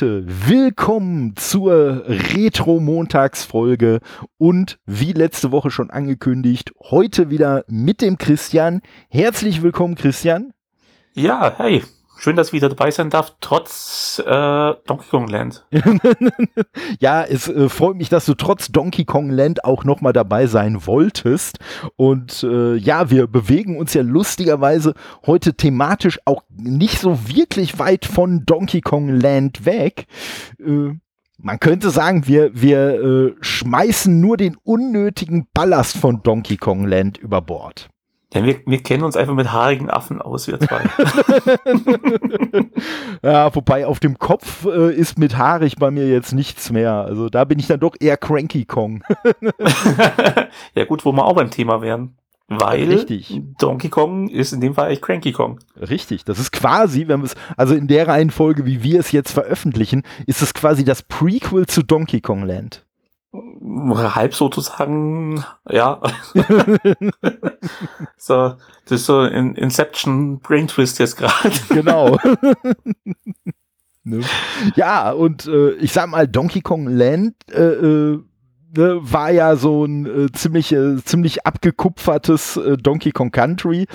Leute, willkommen zur Retro-Montagsfolge und wie letzte Woche schon angekündigt, heute wieder mit dem Christian. Herzlich willkommen, Christian. Ja, hey, schön, dass ich wieder dabei sein darf, trotz äh, Donkey Kong Land. ja, es äh, freut mich, dass du trotz Donkey Kong Land auch nochmal dabei sein wolltest. Und äh, ja, wir bewegen uns ja lustigerweise heute thematisch auch nicht so wirklich weit von Donkey Kong Land weg. Äh, man könnte sagen, wir, wir äh, schmeißen nur den unnötigen Ballast von Donkey Kong Land über Bord. Ja, wir, wir kennen uns einfach mit haarigen Affen aus, wir zwei. ja, wobei auf dem Kopf äh, ist mit haarig bei mir jetzt nichts mehr. Also da bin ich dann doch eher Cranky Kong. ja gut, wo wir auch beim Thema wären. Weil Richtig. Donkey Kong ist in dem Fall echt Cranky Kong. Richtig. Das ist quasi, wenn wir es, also in der Reihenfolge, wie wir es jetzt veröffentlichen, ist es quasi das Prequel zu Donkey Kong Land halb sozusagen, ja. so, das ist so ein Inception Brain Twist jetzt gerade. genau. ne? Ja, und äh, ich sag mal, Donkey Kong Land äh, äh ne, war ja so ein äh, ziemlich, äh, ziemlich abgekupfertes äh, Donkey Kong Country,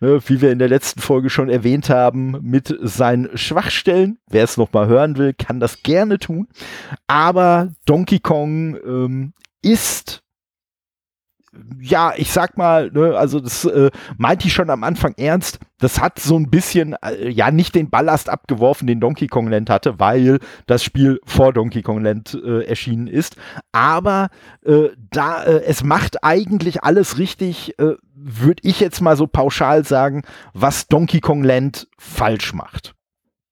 ne, wie wir in der letzten Folge schon erwähnt haben, mit seinen Schwachstellen. Wer es noch mal hören will, kann das gerne tun. Aber Donkey Kong ähm, ist ja, ich sag mal, ne, also das äh, meinte ich schon am Anfang ernst. Das hat so ein bisschen, äh, ja, nicht den Ballast abgeworfen, den Donkey Kong Land hatte, weil das Spiel vor Donkey Kong Land äh, erschienen ist. Aber äh, da, äh, es macht eigentlich alles richtig, äh, würde ich jetzt mal so pauschal sagen, was Donkey Kong Land falsch macht.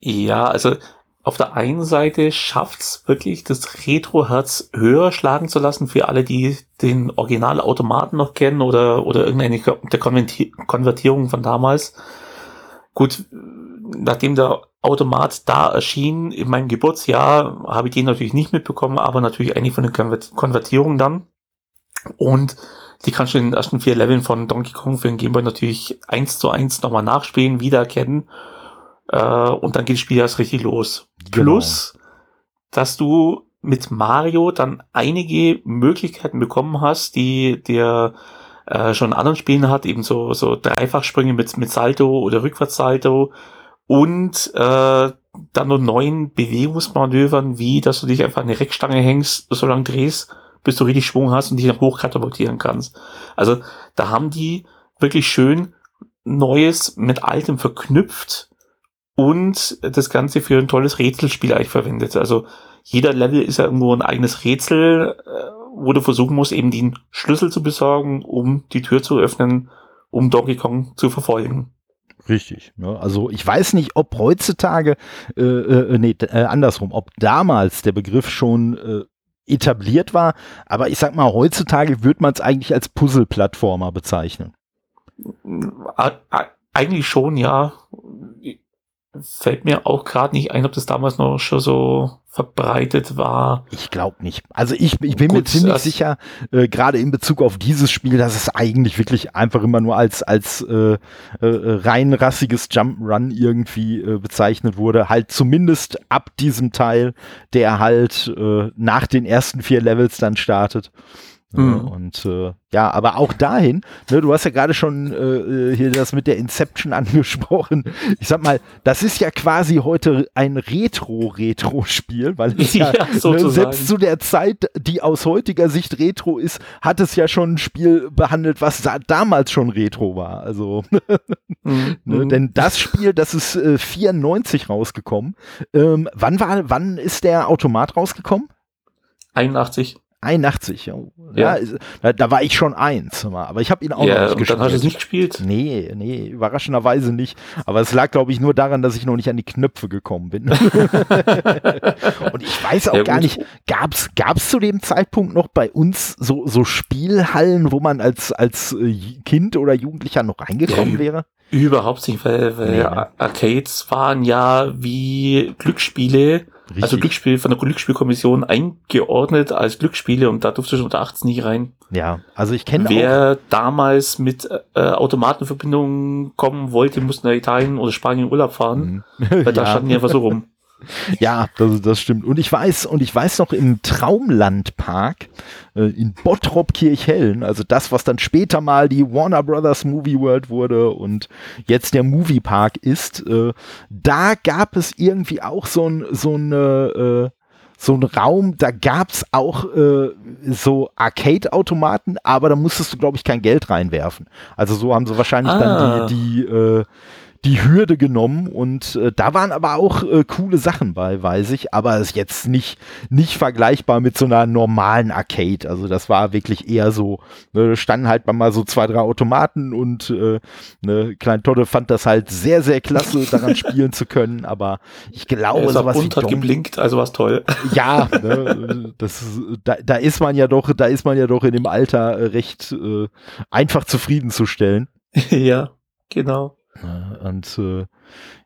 Ja, also auf der einen Seite schafft's wirklich, das Retro-Herz höher schlagen zu lassen für alle, die den Originalautomaten noch kennen oder, oder irgendeine der Konvertierung von damals. Gut, nachdem der Automat da erschien, in meinem Geburtsjahr, habe ich den natürlich nicht mitbekommen, aber natürlich eigentlich von den Konvertierungen dann. Und die kannst du in den ersten vier Leveln von Donkey Kong für den Gameboy natürlich eins zu eins nochmal nachspielen, wiedererkennen äh, und dann geht das Spiel erst richtig los. Genau. Plus, dass du mit Mario dann einige Möglichkeiten bekommen hast, die der äh, schon in anderen Spielen hat, eben so, so Dreifachsprünge mit, mit Salto oder Rückwärtssalto und äh, dann noch neuen Bewegungsmanövern, wie dass du dich einfach an eine Reckstange hängst, so lange drehst, bis du richtig Schwung hast und dich dann hochkatapultieren kannst. Also da haben die wirklich schön Neues mit Altem verknüpft und das Ganze für ein tolles Rätselspiel eigentlich verwendet. Also jeder Level ist ja irgendwo ein eigenes Rätsel, äh, wo du versuchen musst, eben den Schlüssel zu besorgen, um die Tür zu öffnen, um Donkey Kong zu verfolgen. Richtig. Ne? Also ich weiß nicht, ob heutzutage, äh, äh, nee, äh, andersrum, ob damals der Begriff schon äh, etabliert war, aber ich sag mal, heutzutage würde man es eigentlich als Puzzle-Plattformer bezeichnen. Eigentlich schon, ja fällt mir auch gerade nicht ein, ob das damals noch schon so verbreitet war. Ich glaube nicht. Also ich, ich bin Gut, mir ziemlich sicher, äh, gerade in Bezug auf dieses Spiel, dass es eigentlich wirklich einfach immer nur als, als äh, äh, rein rassiges Jump'n'Run irgendwie äh, bezeichnet wurde. Halt zumindest ab diesem Teil, der halt äh, nach den ersten vier Levels dann startet. Mhm. Und äh, ja, aber auch dahin, ne, du hast ja gerade schon äh, hier das mit der Inception angesprochen. Ich sag mal, das ist ja quasi heute ein Retro-Retro-Spiel, weil es ja, ja ne, selbst zu der Zeit, die aus heutiger Sicht Retro ist, hat es ja schon ein Spiel behandelt, was damals schon Retro war. Also, mhm. ne, mhm. denn das Spiel, das ist äh, 94 rausgekommen. Ähm, wann war, wann ist der Automat rausgekommen? 81. 81, ja. ja. Da, war ich schon eins, aber ich habe ihn auch ja, noch nicht gespielt. Dann hast du es nicht gespielt? Nee, nee, überraschenderweise nicht. Aber es lag, glaube ich, nur daran, dass ich noch nicht an die Knöpfe gekommen bin. Und ich weiß auch ja, gar nicht, gab's gab's zu dem Zeitpunkt noch bei uns so, so Spielhallen, wo man als, als äh, Kind oder Jugendlicher noch reingekommen wäre? Überhaupt nicht, weil, weil nee, ne? Arcades waren ja wie Glücksspiele Richtig. Also Glücksspiel von der Glücksspielkommission eingeordnet als Glücksspiele und da durfte schon unter 18 nicht rein. Ja, also ich kenne Wer damals mit äh, Automatenverbindungen kommen wollte, musste nach Italien oder Spanien Urlaub fahren, mhm. weil da standen die einfach so rum. Ja, das, das stimmt. Und ich weiß, und ich weiß noch im Traumlandpark äh, in Bottrop Kirchhellen, also das, was dann später mal die Warner Brothers Movie World wurde und jetzt der Movie Park ist, äh, da gab es irgendwie auch so ein, so eine, äh, so ein Raum, da gab's auch äh, so Arcade-Automaten, aber da musstest du, glaube ich, kein Geld reinwerfen. Also so haben sie wahrscheinlich ah. dann die, die äh, die Hürde genommen und äh, da waren aber auch äh, coole Sachen bei, weiß ich, aber ist jetzt nicht, nicht vergleichbar mit so einer normalen Arcade. Also das war wirklich eher so, ne, standen halt mal so zwei, drei Automaten und äh, ne, Klein Todde fand das halt sehr, sehr klasse, daran spielen zu können, aber ich glaube, sowas wie hat geblinkt, also was toll. Ja, ne, das, da, da ist man ja doch, da ist man ja doch in dem Alter äh, recht äh, einfach zufriedenzustellen. ja, genau. Und äh,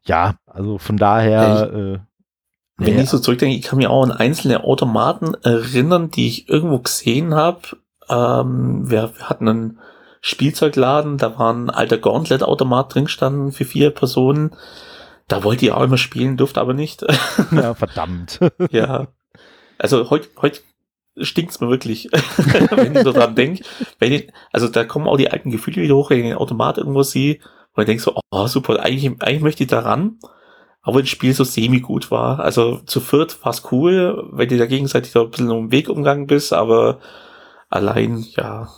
ja, also von daher. Äh, wenn ja. ich so zurückdenke, ich kann mich auch an einzelne Automaten erinnern, die ich irgendwo gesehen habe. Ähm, wir, wir hatten einen Spielzeugladen, da war ein alter Gauntlet-Automat drin standen für vier Personen. Da wollte ich auch immer spielen, durfte aber nicht. Ja, verdammt. ja. Also heute heut stinkt's mir wirklich, wenn ich so dran denke. Also da kommen auch die alten Gefühle wieder hoch, wenn ich den Automat irgendwo sehe und ich denke so, oh super, eigentlich, eigentlich möchte ich da ran, aber das Spiel so semi-gut war. Also zu viert war es cool, wenn du da gegenseitig da ein bisschen um den Weg umgegangen bist, aber allein, ja,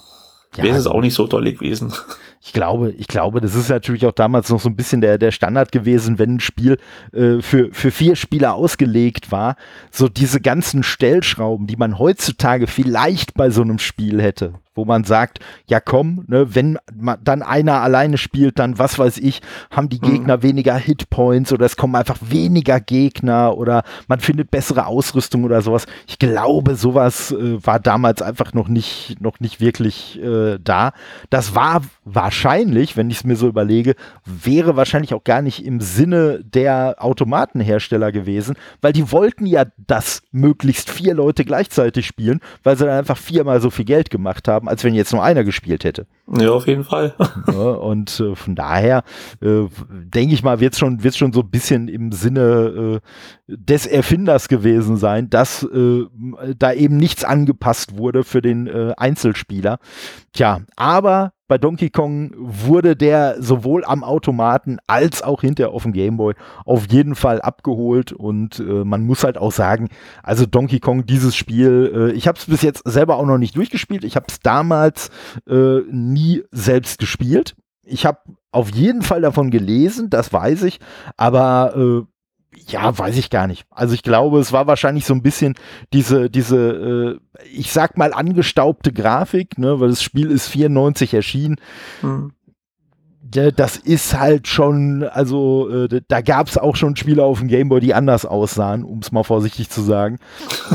ja wäre es auch nicht so toll gewesen. Ich glaube, ich glaube, das ist natürlich auch damals noch so ein bisschen der, der Standard gewesen, wenn ein Spiel äh, für, für vier Spieler ausgelegt war. So diese ganzen Stellschrauben, die man heutzutage vielleicht bei so einem Spiel hätte wo man sagt, ja komm, ne, wenn man dann einer alleine spielt, dann was weiß ich, haben die Gegner mhm. weniger Hitpoints oder es kommen einfach weniger Gegner oder man findet bessere Ausrüstung oder sowas. Ich glaube, sowas äh, war damals einfach noch nicht, noch nicht wirklich äh, da. Das war wahrscheinlich, wenn ich es mir so überlege, wäre wahrscheinlich auch gar nicht im Sinne der Automatenhersteller gewesen, weil die wollten ja, dass möglichst vier Leute gleichzeitig spielen, weil sie dann einfach viermal so viel Geld gemacht haben haben, als wenn jetzt nur einer gespielt hätte. Ja, auf jeden Fall. ja, und äh, von daher äh, denke ich mal, wird es schon, wird's schon so ein bisschen im Sinne äh, des Erfinders gewesen sein, dass äh, da eben nichts angepasst wurde für den äh, Einzelspieler. Tja, aber bei Donkey Kong wurde der sowohl am Automaten als auch hinterher auf dem Gameboy auf jeden Fall abgeholt und äh, man muss halt auch sagen, also Donkey Kong, dieses Spiel, äh, ich habe es bis jetzt selber auch noch nicht durchgespielt, ich habe es damals äh, nie selbst gespielt. Ich habe auf jeden Fall davon gelesen, das weiß ich, aber äh, ja, weiß ich gar nicht. Also ich glaube, es war wahrscheinlich so ein bisschen diese, diese, äh, ich sag mal, angestaubte Grafik, ne, weil das Spiel ist 94 erschienen. Mhm das ist halt schon, also äh, da gab es auch schon Spiele auf dem Gameboy, die anders aussahen, um es mal vorsichtig zu sagen.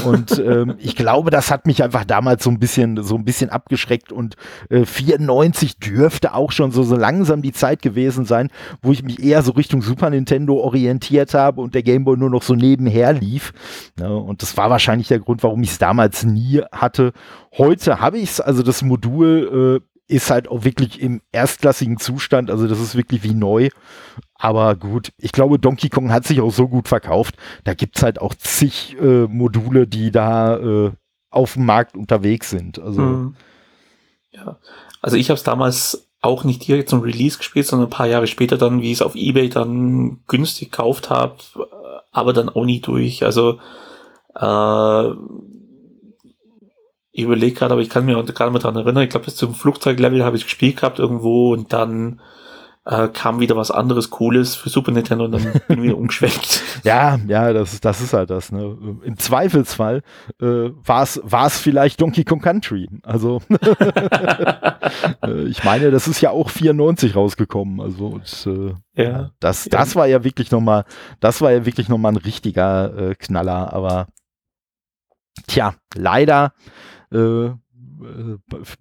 Und ähm, ich glaube, das hat mich einfach damals so ein bisschen, so ein bisschen abgeschreckt. Und äh, 94 dürfte auch schon so, so langsam die Zeit gewesen sein, wo ich mich eher so Richtung Super Nintendo orientiert habe und der Gameboy nur noch so nebenher lief. Ja, und das war wahrscheinlich der Grund, warum ich es damals nie hatte. Heute habe ich es, also das Modul äh, ist halt auch wirklich im erstklassigen Zustand. Also das ist wirklich wie neu. Aber gut, ich glaube, Donkey Kong hat sich auch so gut verkauft. Da gibt's halt auch zig äh, Module, die da äh, auf dem Markt unterwegs sind. Also, mhm. ja. also ich habe es damals auch nicht direkt zum Release gespielt, sondern ein paar Jahre später dann, wie ich es auf Ebay dann günstig gekauft habe, aber dann auch nie durch. Also äh, ich überlege gerade, aber ich kann mich gerade mal dran erinnern, ich glaube, bis zum Flugzeuglevel habe ich gespielt gehabt irgendwo und dann äh, kam wieder was anderes Cooles für Super Nintendo und dann bin ich wieder umgeschwenkt. Ja, ja, das ist, das ist halt das. Ne? Im Zweifelsfall äh, war es vielleicht Donkey Kong Country. Also äh, ich meine, das ist ja auch 94 rausgekommen. Also und, äh, ja, das, das ja. war ja wirklich nochmal, das war ja wirklich nochmal ein richtiger äh, Knaller. Aber tja, leider äh,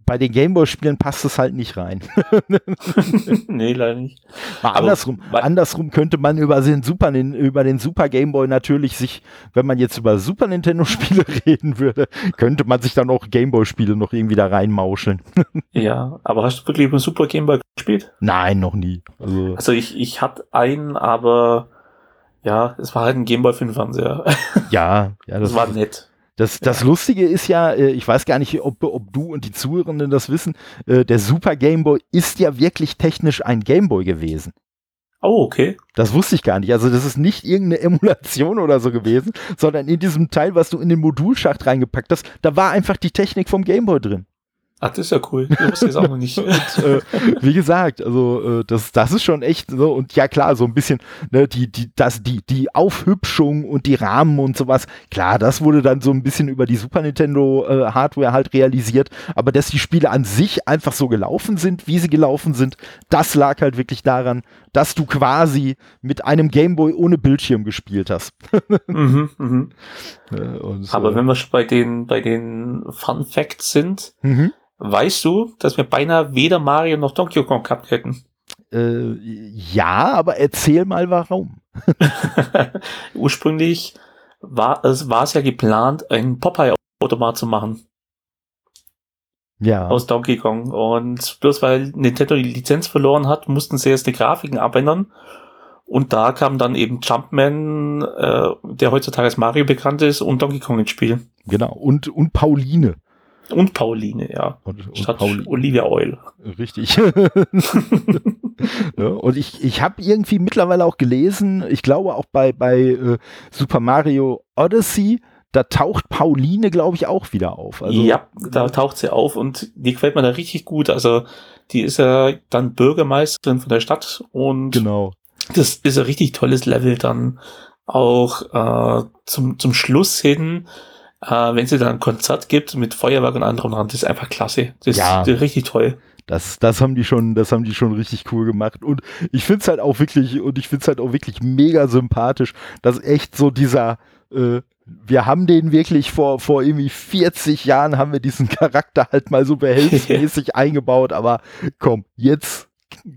bei den Gameboy-Spielen passt es halt nicht rein. nee, leider nicht. Mal andersrum, andersrum könnte man über den Super, über den Super Gameboy natürlich sich, wenn man jetzt über Super Nintendo-Spiele reden würde, könnte man sich dann auch Gameboy-Spiele noch irgendwie da reinmauscheln. ja, aber hast du wirklich über Super Gameboy gespielt? Nein, noch nie. Also, also ich, ich hatte einen, aber Ja, es war halt ein Gameboy für den Fernseher. Ja, ja, das, das war nett. Das, das ja. Lustige ist ja, äh, ich weiß gar nicht, ob, ob du und die Zuhörenden das wissen, äh, der Super Gameboy ist ja wirklich technisch ein Gameboy gewesen. Oh, okay. Das wusste ich gar nicht. Also das ist nicht irgendeine Emulation oder so gewesen, sondern in diesem Teil, was du in den Modulschacht reingepackt hast, da war einfach die Technik vom Gameboy drin. Ach, das ist ja cool. Ich wusste es auch noch nicht. und, äh, wie gesagt, also äh, das, das ist schon echt so und ja klar, so ein bisschen ne, die die das die die Aufhübschung und die Rahmen und sowas. Klar, das wurde dann so ein bisschen über die Super Nintendo äh, Hardware halt realisiert, aber dass die Spiele an sich einfach so gelaufen sind, wie sie gelaufen sind, das lag halt wirklich daran, dass du quasi mit einem Gameboy ohne Bildschirm gespielt hast. mhm, mh. und, aber wenn wir schon bei den bei den Fun Facts sind. Mhm Weißt du, dass wir beinahe weder Mario noch Donkey Kong gehabt hätten? Äh, ja, aber erzähl mal warum. Ursprünglich war es, war es ja geplant, einen Popeye-Automat zu machen. Ja. Aus Donkey Kong. Und bloß weil Nintendo die Lizenz verloren hat, mussten sie erst die Grafiken abändern. Und da kam dann eben Jumpman, äh, der heutzutage als Mario bekannt ist, und Donkey Kong ins Spiel. Genau. Und, und Pauline. Und Pauline, ja. Und, und Statt Paul Olivia Oil. Richtig. ja, und ich, ich habe irgendwie mittlerweile auch gelesen, ich glaube auch bei, bei äh, Super Mario Odyssey, da taucht Pauline, glaube ich, auch wieder auf. Also, ja, da taucht sie auf und die gefällt mir da richtig gut. Also die ist ja dann Bürgermeisterin von der Stadt und genau. das ist ein richtig tolles Level dann auch äh, zum, zum Schluss hin äh, wenn sie dann ein Konzert gibt mit Feuerwerk und anderem dran, das ist einfach klasse. Das ja. ist richtig toll. Das, das haben die schon, das haben die schon richtig cool gemacht. Und ich finde es halt auch wirklich, und ich finde es halt auch wirklich mega sympathisch, dass echt so dieser, äh, wir haben den wirklich vor, vor irgendwie 40 Jahren haben wir diesen Charakter halt mal so behelfsmäßig eingebaut, aber komm, jetzt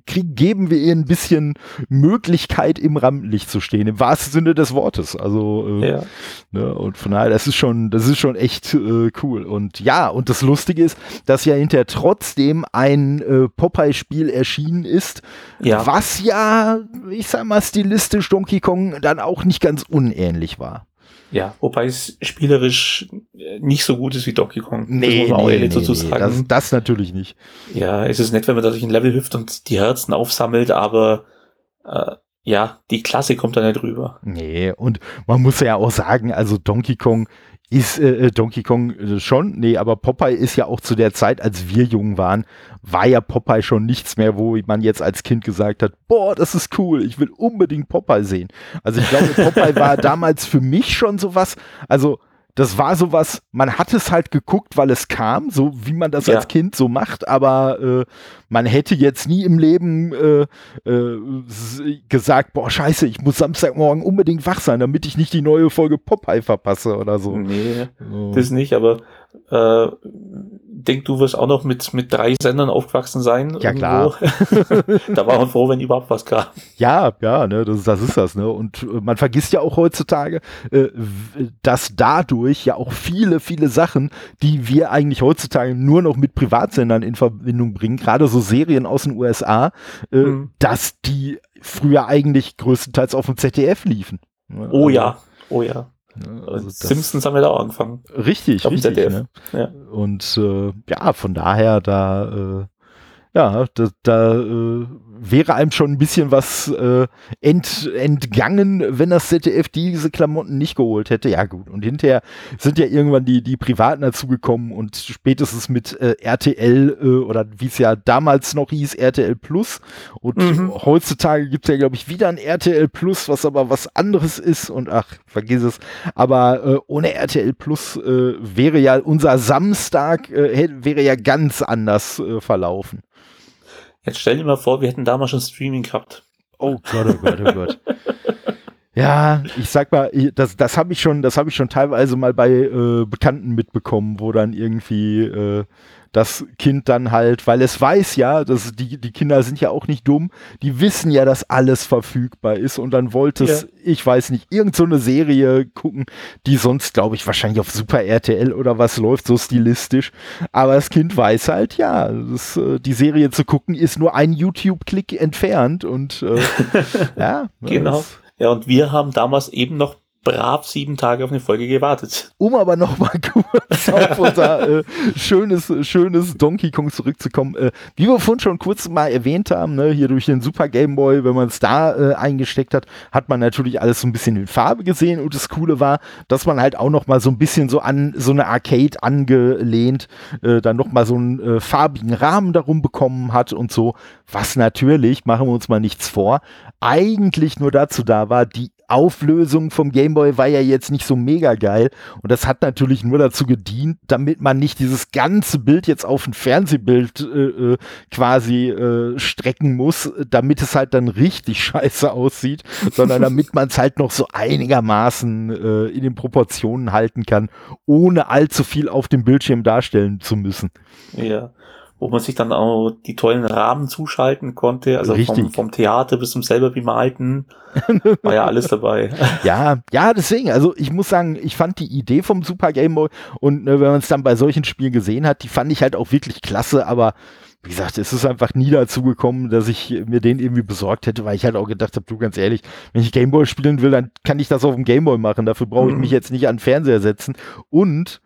krieg, geben wir ihr ein bisschen Möglichkeit, im Rampenlicht zu stehen, im wahrsten Sinne des Wortes. Also, äh, ja. ne, und von daher, das ist schon, das ist schon echt äh, cool. Und ja, und das Lustige ist, dass ja hinterher trotzdem ein äh, Popeye-Spiel erschienen ist, ja. was ja, ich sag mal, stilistisch Donkey Kong dann auch nicht ganz unähnlich war. Ja, wobei es spielerisch äh, nicht so gut ist wie Donkey Kong. Nee, das muss man nee, nee, dazu sagen. Das, das natürlich nicht. Ja, es ist nett, wenn man da durch ein Level hüpft und die Herzen aufsammelt, aber äh, ja, die Klasse kommt da nicht rüber. Nee, und man muss ja auch sagen, also Donkey Kong ist äh, äh, Donkey Kong äh, schon, nee, aber Popeye ist ja auch zu der Zeit, als wir jung waren, war ja Popeye schon nichts mehr, wo man jetzt als Kind gesagt hat, boah, das ist cool, ich will unbedingt Popeye sehen. Also ich glaube, Popeye war damals für mich schon sowas, also das war sowas, man hat es halt geguckt, weil es kam, so wie man das ja. als Kind so macht, aber äh, man hätte jetzt nie im Leben äh, äh, gesagt, boah, scheiße, ich muss Samstagmorgen unbedingt wach sein, damit ich nicht die neue Folge Popeye verpasse oder so. Nee, so. das nicht, aber äh, denk, du wirst auch noch mit, mit drei Sendern aufgewachsen sein. Ja, klar. da war man froh, wenn überhaupt was kam. Ja, ja, ne, das, das ist das, ne. Und äh, man vergisst ja auch heutzutage, äh, dass dadurch ja auch viele, viele Sachen, die wir eigentlich heutzutage nur noch mit Privatsendern in Verbindung bringen, gerade so Serien aus den USA, äh, mhm. dass die früher eigentlich größtenteils auf dem ZDF liefen. Ne? Oh also, ja, oh ja. Ne? Also Simpsons haben wir da auch angefangen. Richtig, richtig. Ne? Ja. Und äh, ja, von daher da, äh, ja, da, da äh, wäre einem schon ein bisschen was äh, ent, entgangen, wenn das ZDF diese Klamotten nicht geholt hätte. Ja gut, und hinterher sind ja irgendwann die, die Privaten dazugekommen und spätestens mit äh, RTL äh, oder wie es ja damals noch hieß, RTL Plus. Und mhm. heutzutage gibt es ja, glaube ich, wieder ein RTL Plus, was aber was anderes ist und ach, vergiss es. Aber äh, ohne RTL Plus äh, wäre ja unser Samstag, wäre ja ganz anders verlaufen. Jetzt stell dir mal vor, wir hätten damals schon Streaming gehabt. Oh Gott, oh Gott, oh Gott. Ja, ich sag mal, das, das habe ich schon, das habe ich schon teilweise mal bei äh, Bekannten mitbekommen, wo dann irgendwie äh, das Kind dann halt, weil es weiß ja, dass die, die Kinder sind ja auch nicht dumm, die wissen ja, dass alles verfügbar ist und dann wollte es, ja. ich weiß nicht, irgend so eine Serie gucken, die sonst, glaube ich, wahrscheinlich auf Super RTL oder was läuft, so stilistisch. Aber das Kind weiß halt, ja, das, äh, die Serie zu gucken ist nur ein YouTube-Klick entfernt und äh, ja. genau. Ja, und wir haben damals eben noch brav sieben Tage auf eine Folge gewartet. Um aber noch mal kurz auf unser äh, schönes, schönes Donkey Kong zurückzukommen. Äh, wie wir vorhin schon kurz mal erwähnt haben, ne, hier durch den Super Game Boy, wenn man es da äh, eingesteckt hat, hat man natürlich alles so ein bisschen in Farbe gesehen und das Coole war, dass man halt auch noch mal so ein bisschen so an so eine Arcade angelehnt, äh, dann noch mal so einen äh, farbigen Rahmen darum bekommen hat und so, was natürlich, machen wir uns mal nichts vor, eigentlich nur dazu da war, die Auflösung vom Gameboy war ja jetzt nicht so mega geil. Und das hat natürlich nur dazu gedient, damit man nicht dieses ganze Bild jetzt auf ein Fernsehbild äh, äh quasi äh, strecken muss, damit es halt dann richtig scheiße aussieht, sondern damit man es halt noch so einigermaßen äh, in den Proportionen halten kann, ohne allzu viel auf dem Bildschirm darstellen zu müssen. Ja wo man sich dann auch die tollen Rahmen zuschalten konnte, also vom, vom, Theater bis zum selber bemalten, war ja alles dabei. ja, ja, deswegen, also ich muss sagen, ich fand die Idee vom Super Game Boy und ne, wenn man es dann bei solchen Spielen gesehen hat, die fand ich halt auch wirklich klasse, aber wie gesagt, es ist einfach nie dazu gekommen, dass ich mir den irgendwie besorgt hätte, weil ich halt auch gedacht habe, du ganz ehrlich, wenn ich Gameboy spielen will, dann kann ich das auf dem Gameboy machen. Dafür brauche ich mhm. mich jetzt nicht an den Fernseher setzen. Und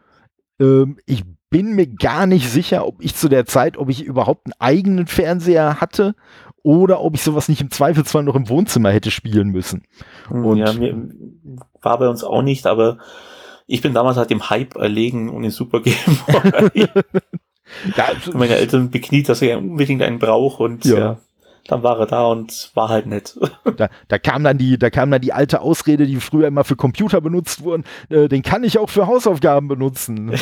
ähm, ich bin mir gar nicht sicher, ob ich zu der Zeit, ob ich überhaupt einen eigenen Fernseher hatte oder ob ich sowas nicht im Zweifelsfall noch im Wohnzimmer hätte spielen müssen. Hm, und ja, mir, war bei uns auch nicht, aber ich bin damals halt dem Hype erlegen und den Super Game Boy. ja, meine Eltern bekniet, dass er unbedingt einen braucht und ja. ja dann war er da und war halt nett. Da, da kam dann die, da kam dann die alte Ausrede, die früher immer für Computer benutzt wurden. Äh, den kann ich auch für Hausaufgaben benutzen.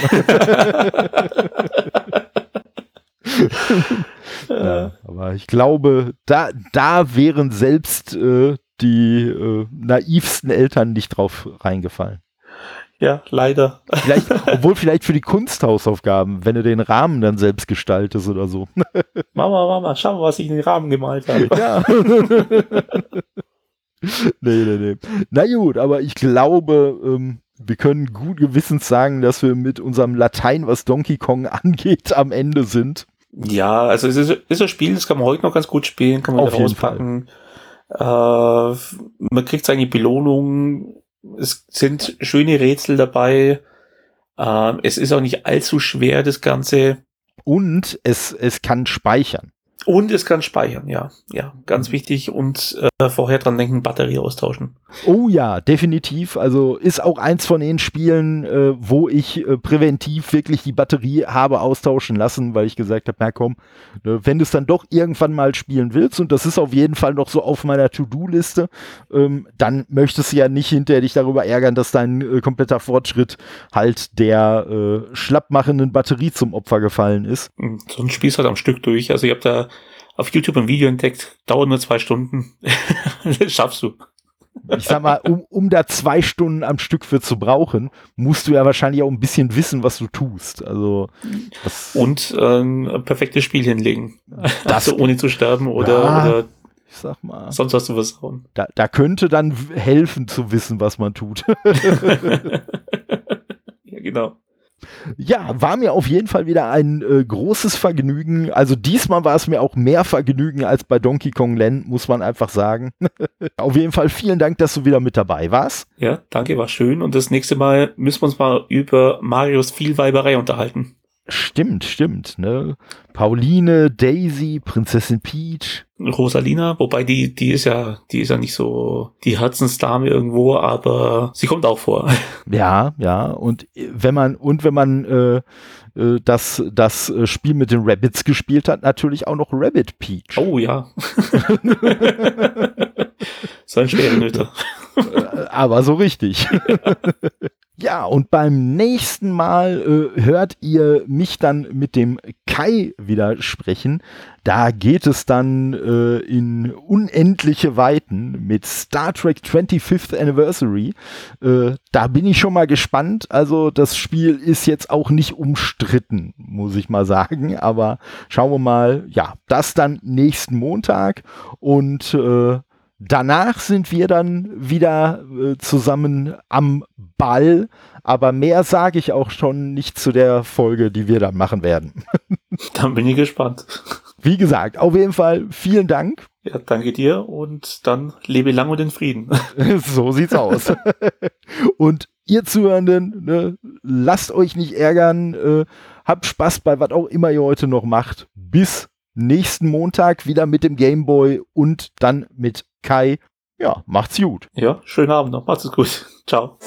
ja, aber ich glaube, da, da wären selbst äh, die äh, naivsten Eltern nicht drauf reingefallen. Ja, leider. Vielleicht, obwohl vielleicht für die Kunsthausaufgaben, wenn du den Rahmen dann selbst gestaltest oder so. Mama, Mama, schau mal, was ich in den Rahmen gemalt habe. Ja. nee, nee, nee. Na gut, aber ich glaube, ähm, wir können gut gewissens sagen, dass wir mit unserem Latein, was Donkey Kong angeht, am Ende sind. Ja, also es ist, ist ein Spiel, das kann man heute noch ganz gut spielen, kann man Auf rauspacken. Äh, man kriegt seine Belohnung es sind schöne Rätsel dabei. Ähm, es ist auch nicht allzu schwer, das Ganze. Und es, es kann speichern. Und es kann speichern, ja. Ja, ganz mhm. wichtig. Und äh, vorher dran denken, Batterie austauschen. Oh ja, definitiv. Also ist auch eins von den Spielen, äh, wo ich äh, präventiv wirklich die Batterie habe austauschen lassen, weil ich gesagt habe, na komm, ne, wenn du es dann doch irgendwann mal spielen willst, und das ist auf jeden Fall noch so auf meiner To-Do-Liste, ähm, dann möchtest du ja nicht hinterher dich darüber ärgern, dass dein äh, kompletter Fortschritt halt der äh, schlappmachenden Batterie zum Opfer gefallen ist. Hm, so ein Spiel ist halt am Stück durch. Also ich habe da auf YouTube ein Video entdeckt, dauert nur zwei Stunden. das schaffst du. Ich sag mal, um, um da zwei Stunden am Stück für zu brauchen, musst du ja wahrscheinlich auch ein bisschen wissen, was du tust. Also und äh, ein perfektes Spiel hinlegen. Das, also ohne zu sterben oder, ja, oder ich sag mal. Sonst hast du was. Da, da könnte dann helfen zu wissen, was man tut. ja, genau. Ja, war mir auf jeden Fall wieder ein äh, großes Vergnügen. Also diesmal war es mir auch mehr Vergnügen als bei Donkey Kong Land, muss man einfach sagen. auf jeden Fall vielen Dank, dass du wieder mit dabei warst. Ja, danke, war schön. Und das nächste Mal müssen wir uns mal über Marios Vielweiberei unterhalten. Stimmt, stimmt. Ne? Pauline, Daisy, Prinzessin Peach. Rosalina, wobei die, die ist ja, die ist ja nicht so die Herzensdame irgendwo, aber sie kommt auch vor. Ja, ja. Und wenn man, und wenn man äh, äh das, das Spiel mit den Rabbits gespielt hat, natürlich auch noch Rabbit Peach. Oh ja. so ein schwerer Nöter. aber so richtig. Ja, und beim nächsten Mal äh, hört ihr mich dann mit dem Kai wieder sprechen. Da geht es dann äh, in unendliche Weiten mit Star Trek 25th Anniversary. Äh, da bin ich schon mal gespannt. Also das Spiel ist jetzt auch nicht umstritten, muss ich mal sagen. Aber schauen wir mal. Ja, das dann nächsten Montag und äh, Danach sind wir dann wieder äh, zusammen am Ball, aber mehr sage ich auch schon nicht zu der Folge, die wir dann machen werden. dann bin ich gespannt. Wie gesagt, auf jeden Fall vielen Dank Ja, danke dir und dann lebe lang und in Frieden. so sieht's aus. und ihr Zuhörenden, ne, lasst euch nicht ärgern, äh, habt Spaß bei was auch immer ihr heute noch macht. Bis nächsten Montag wieder mit dem Gameboy und dann mit Kai. Ja, macht's gut. Ja, schönen Abend noch. Macht's gut. Ciao.